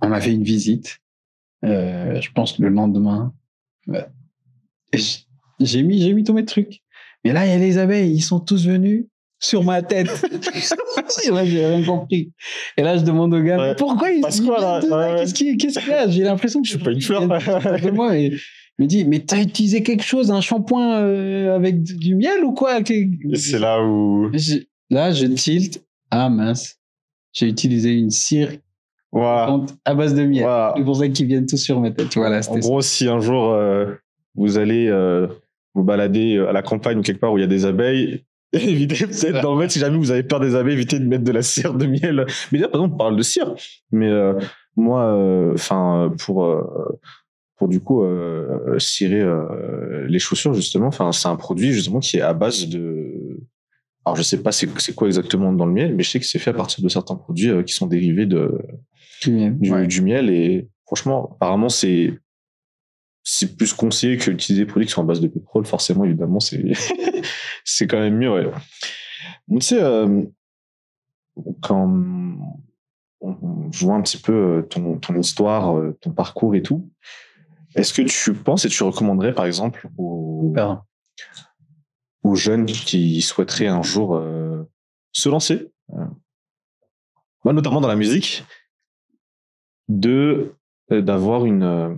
on a fait une visite, euh, je pense le lendemain. Et j'ai mis, j'ai mis tous mes trucs. Mais là, il y a les abeilles, ils sont tous venus sur ma tête. [LAUGHS] Et là, j'ai rien compris. Et là, je demande au gars, Ouais. pourquoi il il quoi, là. Qu'est-ce qu'il qu'est-ce qu'il y a J'ai l'impression que Je suis pas une fleur. de moi. Et il me dit, mais t'as utilisé quelque chose, un shampoing euh, avec du miel ou quoi Et c'est là où. Là, je tilt. Ah mince. J'ai utilisé une cire Voilà. à base de miel. Voilà. C'est pour ça qu'ils viennent tous sur ma tête. Voilà, En ça. gros, si un jour euh, vous allez euh, vous balader à la campagne ou quelque part où il y a des abeilles, [LAUGHS] évitez peut-être d'en mettre. Si jamais vous avez peur des abeilles, évitez de mettre de la cire de miel. Mais là, par exemple, on parle de cire. Mais euh, moi, enfin, pour euh, pour du coup euh, cirer euh, les chaussures justement, enfin, c'est un produit justement qui est à base de alors je sais pas c'est c'est quoi exactement dans le miel, mais je sais que c'est fait à partir de certains produits euh, qui sont dérivés de Du miel. du, Ouais. du miel et franchement apparemment c'est c'est plus conseillé que d'utiliser des produits qui sont à base de pétrole forcément évidemment c'est [LAUGHS] c'est quand même mieux ouais. Tu sais euh, quand on, je vois un petit peu euh, ton, ton histoire euh, ton parcours et tout est-ce que tu penses et tu recommanderais par exemple aux, aux jeunes qui souhaiteraient un jour euh, se lancer, euh, bah, notamment dans la musique, de d'avoir une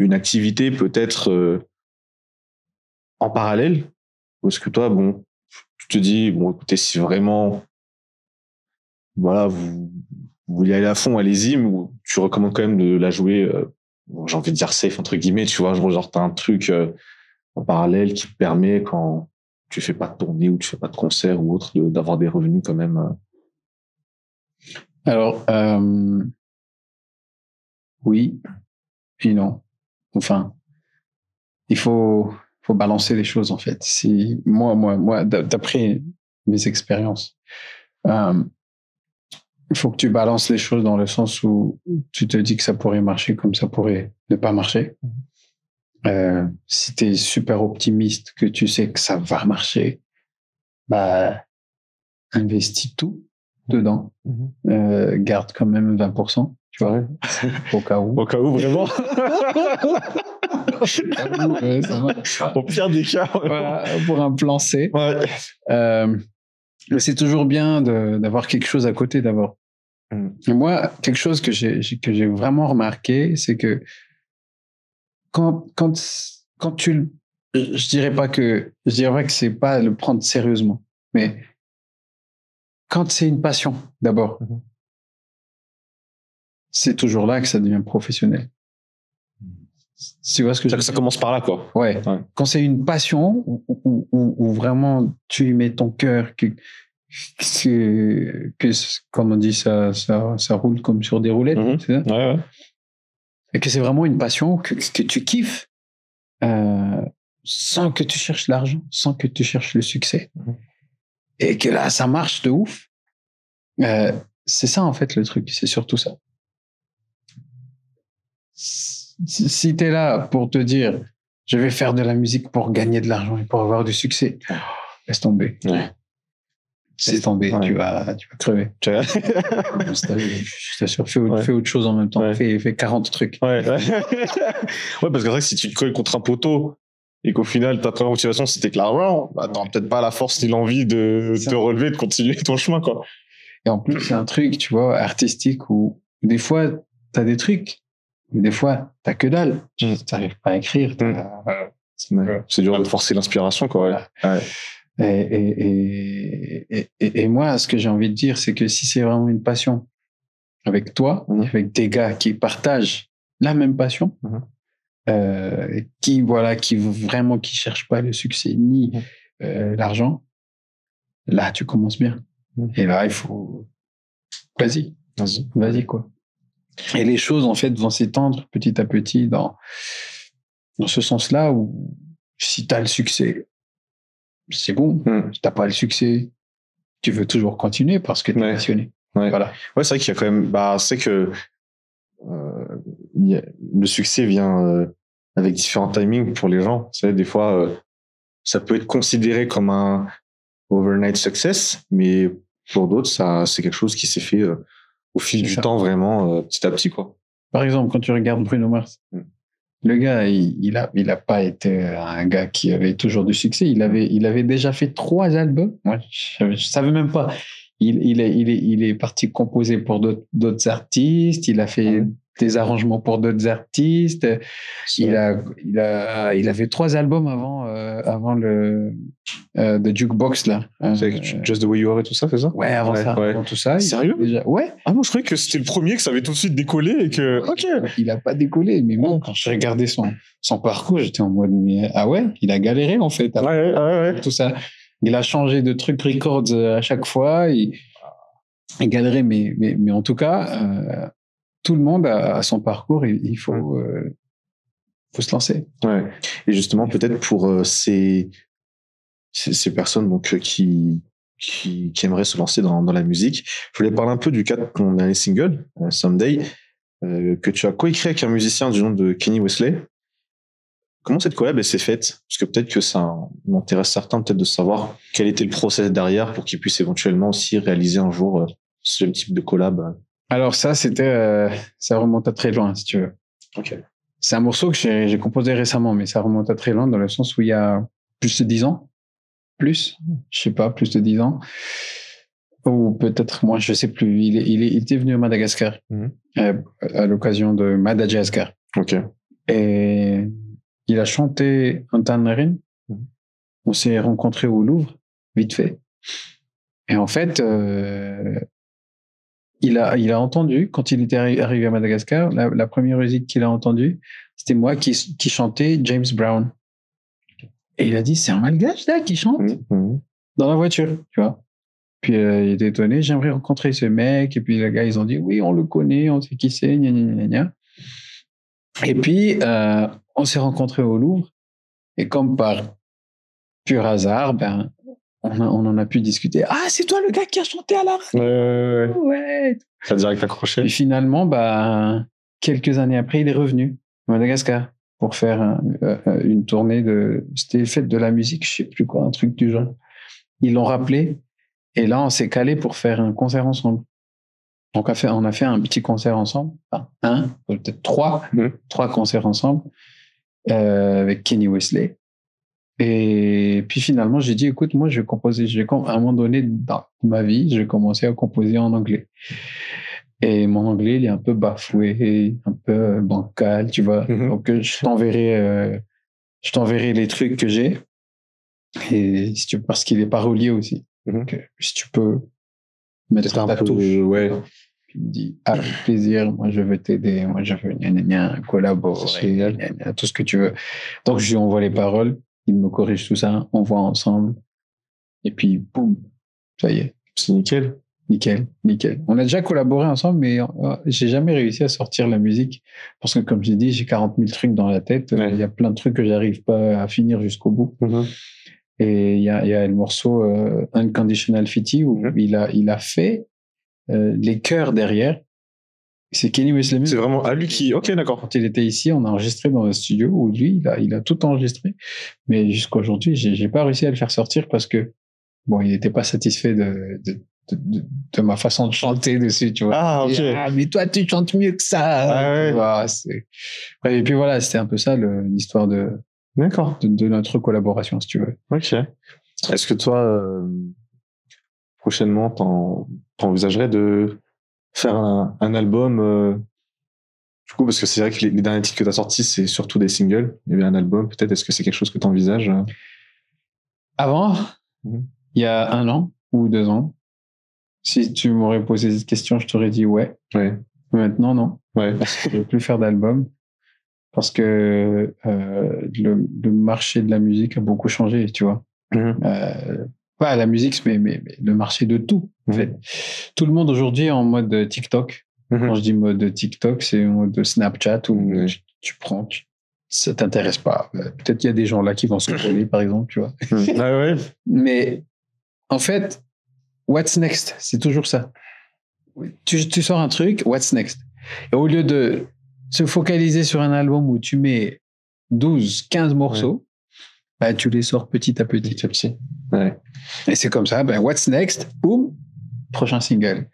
une activité peut-être euh, en parallèle, parce que toi, bon, tu te dis bon, écoutez, si vraiment voilà vous voulez aller à fond, allez-y, mais tu recommandes quand même de la jouer. euh, j'ai envie de dire safe entre guillemets, tu vois, genre, t'as un truc euh, en parallèle qui te permet quand tu fais pas de tournée ou tu fais pas de concert ou autre d'avoir des revenus quand même. Alors, oui et non. Enfin, il faut, faut balancer les choses en fait. Si moi, moi, moi, d'après mes expériences, euh, il faut que tu balances les choses dans le sens où tu te dis que ça pourrait marcher comme ça pourrait ne pas marcher. Euh, si tu es super optimiste, que tu sais que ça va marcher, bah, investis tout dedans. Euh, garde quand même 20%, tu vois, [LAUGHS] au cas où. Au cas où vraiment, Ouais, ça marche. au pire des cas. Voilà, pour un plan C. Ouais. Euh, mais c'est toujours bien d'avoir quelque chose à côté d'abord. Mm. Et moi, quelque chose que j'ai vraiment remarqué, c'est que quand quand quand tu le- je dirais pas que je dirais pas que c'est pas le prendre sérieusement, mais quand c'est une passion d'abord, Mhm. C'est toujours là que ça devient professionnel. Tu vois ce que je Ça, veux ça dire? commence par là, quoi. Ouais. Ouais. Quand c'est une passion où, où- où- où vraiment tu y mets ton cœur, que, que, que comme on dit, ça, ça, ça roule comme sur des roulettes, Mhm. c'est ça? Ouais, ouais. et que c'est vraiment une passion que, que tu kiffes euh, sans que tu cherches l'argent, sans que tu cherches le succès. Mhm. Et que là, ça marche de ouf. Euh, c'est ça, en fait, le truc. C'est surtout ça. Si, tu es là pour te dire, je vais faire de la musique pour gagner de l'argent et pour avoir du succès, laisse tomber. Ouais. Laisse tomber, Ouais. tu, vas, tu vas crever. Tu Je t'assure, fais, Ouais. fais autre chose en même temps. Fais, fais 40 trucs. Ouais, ouais. [LAUGHS] ouais, parce que vrai si tu te colles contre un poteau et qu'au final ta première motivation c'était que l'argent, bah, t'auras peut-être pas la force ni l'envie de te relever, de continuer ton chemin, quoi. Et en plus, c'est un truc, tu vois, artistique où des fois, t'as des trucs, des fois, t'as que dalle. Tu Mm. n'arrives pas à écrire. Ouais. C'est dur de forcer l'inspiration, quoi. Ouais. Ouais. Et, et, et, et, et- et moi, ce que j'ai envie de dire, c'est que si c'est vraiment une passion avec toi, Mhm. avec des gars qui partagent la même passion, Mhm. euh, qui, voilà, qui vraiment, qui cherchent pas le succès ni euh, l'argent, là, tu commences bien. Et là, il faut, vas-y, Vas-y. vas-y, quoi. Et les choses, en fait, vont s'étendre petit à petit dans, dans ce sens-là où si tu as le succès, c'est bon. Hmm. T'as pas le succès, tu veux toujours continuer parce que tu es Ouais. passionné. Ouais. Voilà. Ouais, c'est vrai qu'il y a quand même. Bah, c'est que euh, a- le succès vient euh, avec différents timings pour les gens. Des fois, euh, ça peut être considéré comme un overnight success, mais pour d'autres, ça, c'est quelque chose qui s'est fait au fil du ça. temps, vraiment euh, petit à petit, quoi. Par exemple, quand tu regardes Bruno Mars, Mm. le gars, il, il a, il a pas été un gars qui avait toujours du succès. Il avait, il avait déjà fait trois albums. Moi, je, je savais même pas. Il, il, est, il, est, il est parti composer pour d'autres artistes. Il a fait Ouais. Des arrangements pour d'autres artistes. Il a, il a, il a fait trois albums avant, euh, avant le euh, The Jukebox là. Euh, Just the Way You Are et tout ça, c'est ça? Ouais, avant Ouais, ça, ouais. avant tout ça. Sérieux? déjà, Ouais. Ah, moi, je croyais que c'était le premier que ça avait tout de suite décollé et que. Ok. Il a pas décollé, mais moi, quand je regardais son, son parcours, j'étais en mode, mais, ah ouais, il a galéré en fait. Ouais, ouais, ouais. Tout ça. Il a changé de trucs records euh, à chaque fois. Il, il galéré, mais, mais, mais en tout cas, euh, tout le monde a, son parcours et il faut, euh, faut se lancer. Ouais. Et justement, peut-être pour euh, ces, ces, ces personnes donc, euh, qui, qui, qui aimeraient se lancer dans, dans la musique, je voulais parler un peu du cas de ton dernier single, euh, Someday, euh, que tu as coécrit avec un musicien du nom de Kenny Wesley. Comment cette collab s'est faite? Parce que peut-être que ça m'intéresse certains peut-être de savoir quel était le process derrière pour qu'ils puissent éventuellement aussi réaliser un jour euh, ce type de collab. Alors ça, c'était, euh, ça remonte à très loin, si tu veux. Ok. C'est un morceau que j'ai composé récemment, mais ça remonte à très loin dans le sens où il y a plus de 10 ans. Plus, je sais pas, plus de 10 ans. Ou peut-être moins, je sais plus. Il, est, il, est- il était venu à Madagascar Mhm. euh, à l'occasion de Madagascar. Ok. Et il a chanté un Tannerin. Mhm. On s'est rencontrés au Louvre, vite fait. Et en fait, euh, il, a, il a entendu, quand il était arri- arrivé à Madagascar, la, la première musique qu'il a entendue, c'était moi qui, qui chantais James Brown. Et il a dit, c'est un malgache là qui chante Mhm. Mhm. dans la voiture, tu vois. Puis euh, il était étonné, j'aimerais rencontrer ce mec. Et puis les gars, ils ont dit, oui, on le connaît, on sait qui c'est, gna gna gna. Et puis, euh, on s'est rencontrés au Louvre. Et comme par pur hasard, ben, on, a- on en a pu discuter. Ah, c'est toi le gars qui a chanté à la radio Ouais, ouais, ouais. Direct accroché. Et finalement, bah, quelques années après, il est revenu à Madagascar pour faire un- euh, une tournée de. C'était fête de la musique, je sais plus quoi, un truc du genre. Ils l'ont rappelé et là, on s'est calé pour faire un concert ensemble. Donc, on a fait, on a fait un petit concert ensemble, enfin, un, peut-être trois, Mhm. trois concerts ensemble euh, avec Kenny Wesley. Et puis finalement, j'ai dit, écoute, moi, je vais composer. Je vais, com- à un moment donné dans ma vie, je vais commencer à composer en anglais. Et mon anglais, il est un peu bafoué, un peu bancal, tu vois. Mhm. Donc, euh, je t'enverrai, euh, je t'enverrai les trucs que j'ai. Et si tu, parce qu'il est parolier aussi. Mhm. Donc, euh, si tu peux mettre un ta peu, touche. ouais. Il me dit, avec plaisir, moi je veux t'aider, moi je veux gna, gna, gna, collaborer, gna, tout ce que tu veux. Donc je lui envoie les paroles, il me corrige tout ça, on voit ensemble. Et puis, boum, ça y est, C'est nickel. nickel, nickel. On a déjà collaboré ensemble, mais euh, j'ai jamais réussi à sortir la musique. Parce que comme j'ai dit, j'ai 40 000 trucs dans la tête. Ouais. Il y a plein de trucs que j'arrive pas à finir jusqu'au bout. Et il y a, il y a le morceau euh, Unconditional Fitty où Mhm. il, a, il a fait euh, les chœurs derrière. C'est Kenny Wesley C'est vraiment à lui qui. Ok, d'accord. quand il était ici, on a enregistré dans un studio où lui, il a, il a tout enregistré. Mais jusqu'à aujourd'hui, j'ai, pas réussi à le faire sortir parce que, bon, il n'était pas satisfait de, de, de, de- de ma façon de chanter dessus, tu vois. Ah, ok. Ah, mais toi, tu chantes mieux que ça. Ah ouais. Bref, et puis voilà, c'était un peu ça l'histoire de, D'accord. de, de notre collaboration, si tu veux. Ok. Est-ce que toi, euh, prochainement, t'en- t'envisagerais de faire un, un album euh, Du coup, parce que c'est vrai que les, les derniers titres que tu as sortis, c'est surtout des singles. Y avait un album, peut-être. Est-ce que c'est quelque chose que tu envisages Avant, Mhm. il y a un an ou deux ans, si tu m'aurais posé cette question, je t'aurais dit ouais. Ouais. Maintenant, non. Ouais. Je veux plus faire d'album parce que euh, le, le marché de la musique a beaucoup changé, tu vois. Mhm. Euh, pas la musique, mais, mais, mais le marché de tout, en Mhm. fait. Tout le monde aujourd'hui est en mode TikTok. Mhm. Quand je dis mode TikTok, c'est en mode Snapchat où Ouais. tu, tu prends, tu, ça t'intéresse pas. Euh, Peut-être qu'il y a des gens là qui vont se coller, par exemple, tu vois. Ah ouais? [LAUGHS] Mais en fait, what's next? C'est toujours ça. Tu, tu sors un truc, what's next? Et au lieu de se focaliser sur un album où tu mets 12, 15 morceaux, bah, tu les sors petit à petit. Petit à petit. Ouais. Et c'est comme ça, ben, what's next? Boum, prochain single.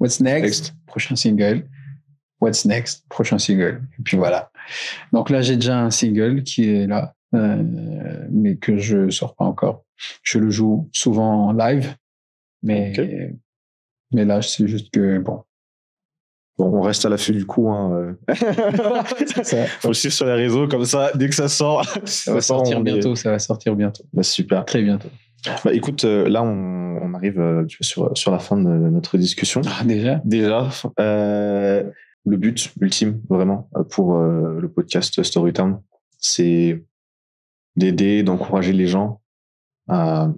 What's next, Next. Prochain single. What's next? Prochain single. Et puis voilà. Donc là, j'ai déjà un single qui est là, euh, mais que je sors pas encore. Je le joue souvent en live, mais, mais là, c'est juste que, bon. Bon, on reste à l'affût du coup. Hein. euh. [LAUGHS] Ça, Faut le suivre sur les réseaux comme ça. Dès que ça sort, ça va sortir bientôt, ça va sortir bientôt. Bah, super. Très bientôt. Bah, écoute, euh, là, on, on arrive euh, sur, sur la fin de notre discussion. Ah, déjà? Déjà, euh, le but ultime, vraiment, pour euh, le podcast Storytime, c'est d'aider, d'encourager les gens à,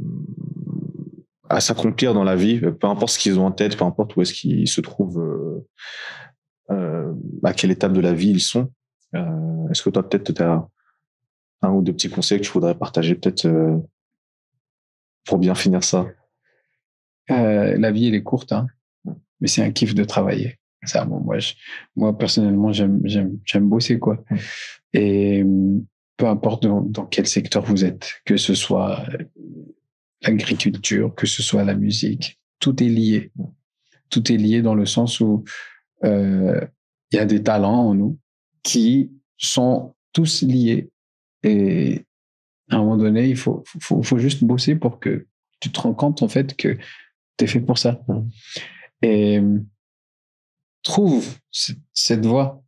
à s'accomplir dans la vie, peu importe ce qu'ils ont en tête, peu importe où est-ce qu'ils se trouvent, euh, euh, à quelle étape de la vie ils sont. Euh, est-ce que toi, peut-être, tu as un ou deux petits conseils que tu voudrais partager, peut-être, pour bien finir ça? La vie, elle est courte, hein, mais c'est un kiff de travailler. Ça, bon, moi, je- moi, personnellement, j'aime, j'aime, j'aime bosser, quoi. Mm. Et euh, peu importe dans, dans quel secteur vous êtes, que ce soit l'agriculture, que ce soit la musique, tout est lié. Tout est lié dans le sens où euh, il y a des talents en nous qui sont tous liés. Et à un moment donné, il faut, faut, faut juste bosser pour que tu te rends compte, en fait, que tu es fait pour ça. Mm. Et trouve cette voie.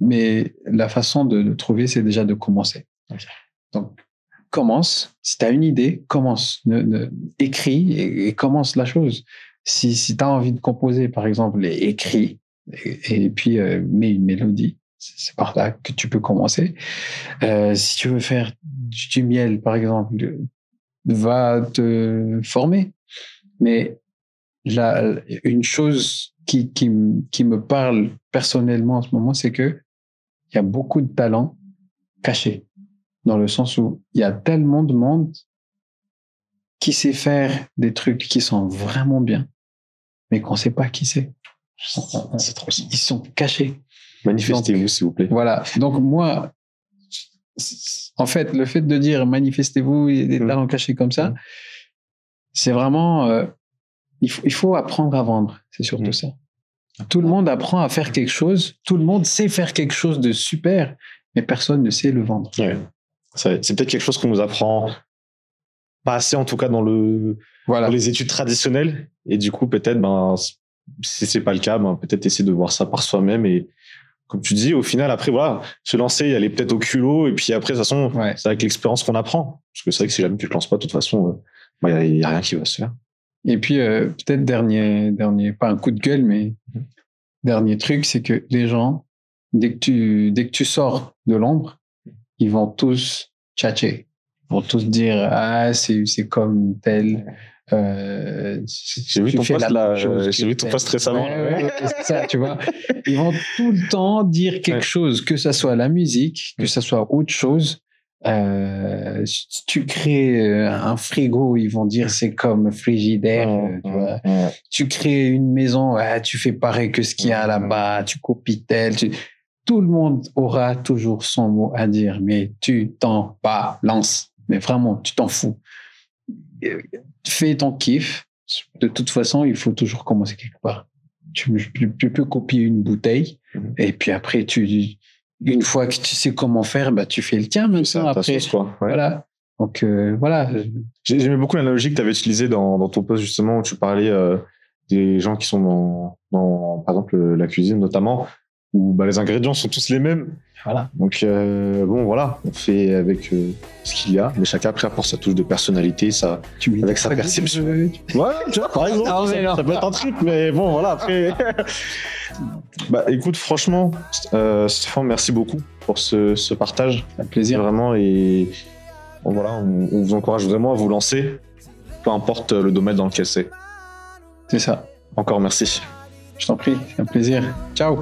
Mais la façon de le trouver, c'est déjà de commencer. Donc, commence. Si tu as une idée, commence. Ne, écris et, commence la chose. Si, si tu as envie de composer, par exemple, et écris, et, puis euh, mets une mélodie. C'est par là que tu peux commencer. Euh, si tu veux faire du miel, par exemple, va te former. Mais la, une chose qui, qui, qui me parle personnellement en ce moment, c'est que il y a beaucoup de talents cachés. Dans le sens où il y a tellement de monde qui sait faire des trucs qui sont vraiment bien, mais qu'on sait pas qui c'est. C'est trop Ils sont cachés. Manifestez-vous, s'il vous plaît. Voilà. Donc moi, en fait, le fait de dire manifestez-vous, il y a des Mm. talents cachés comme ça, Mm. c'est vraiment, euh, il, faut, il faut apprendre à vendre. C'est surtout Mm. ça. Tout le monde apprend à faire quelque chose. Tout le monde sait faire quelque chose de super, mais personne ne sait le vendre. Ouais. C'est peut-être quelque chose qu'on nous apprend pas assez, en tout cas, dans, le, Voilà. dans les études traditionnelles. Et du coup, peut-être, ben, si c'est pas le cas, ben, peut-être essayer de voir ça par soi-même. Et comme tu dis, au final, après, voilà, se lancer, y aller peut-être au culot. Et puis après, de toute façon, Ouais. c'est avec l'expérience qu'on apprend. Parce que c'est vrai que si jamais tu te lances pas, de toute façon, il n'y a, y a rien qui va se faire. Et puis, euh, peut-être dernier, dernier, pas un coup de gueule, mais Mhm. dernier truc, c'est que les gens, dès que tu, dès que tu sors de l'ombre, ils vont tous tchatcher. Ils vont tous dire, ah, c'est, comme tel. Euh, J'ai vu euh, vu ton post récemment. Ouais, ça, tu vois. Ils vont tout le temps dire quelque Ouais. chose, que ça soit la musique, que ça soit autre chose. Euh, si tu crées euh, un frigo, ils vont dire c'est comme frigidaire, tu vois Ouais. tu crées une maison, ah, tu fais pareil que ce qu'il y a là-bas, tu copies tel. tu- Tout le monde aura toujours son mot à dire, mais tu t'en balances. Mais vraiment, tu t'en fous. Euh, Fais ton kiff. De toute façon, il faut toujours commencer quelque part. Tu, tu- tu peux copier une bouteille, Mhm. et puis après, tu, une fois que tu sais comment faire, bah, tu fais le tien maintenant. ta Après, quoi. Ouais. voilà. Donc, euh, voilà. J'ai- J'aimais beaucoup l'analogie que tu avais utilisée dans, dans ton post, justement, où tu parlais euh, des gens qui sont dans, dans, par exemple, la cuisine, notamment, où bah, les ingrédients sont tous les mêmes. Voilà. Donc, euh, bon, voilà, on fait avec euh, ce qu'il y a, mais chacun après apporte sa touche de personnalité, ça. Tu Avec sa perception. tu veux- Ouais, tu vois, par exemple, [LAUGHS] ça, non. ça peut être un truc, mais bon, voilà, après. [LAUGHS] bah, écoute, franchement, euh, Stéphane, merci beaucoup pour ce, ce partage. Un plaisir. Vraiment, et bon, voilà, on, on vous encourage vraiment à vous lancer, peu importe le domaine dans lequel c'est. C'est ça. Encore merci. Je t'en prie. C'est un plaisir. Ciao.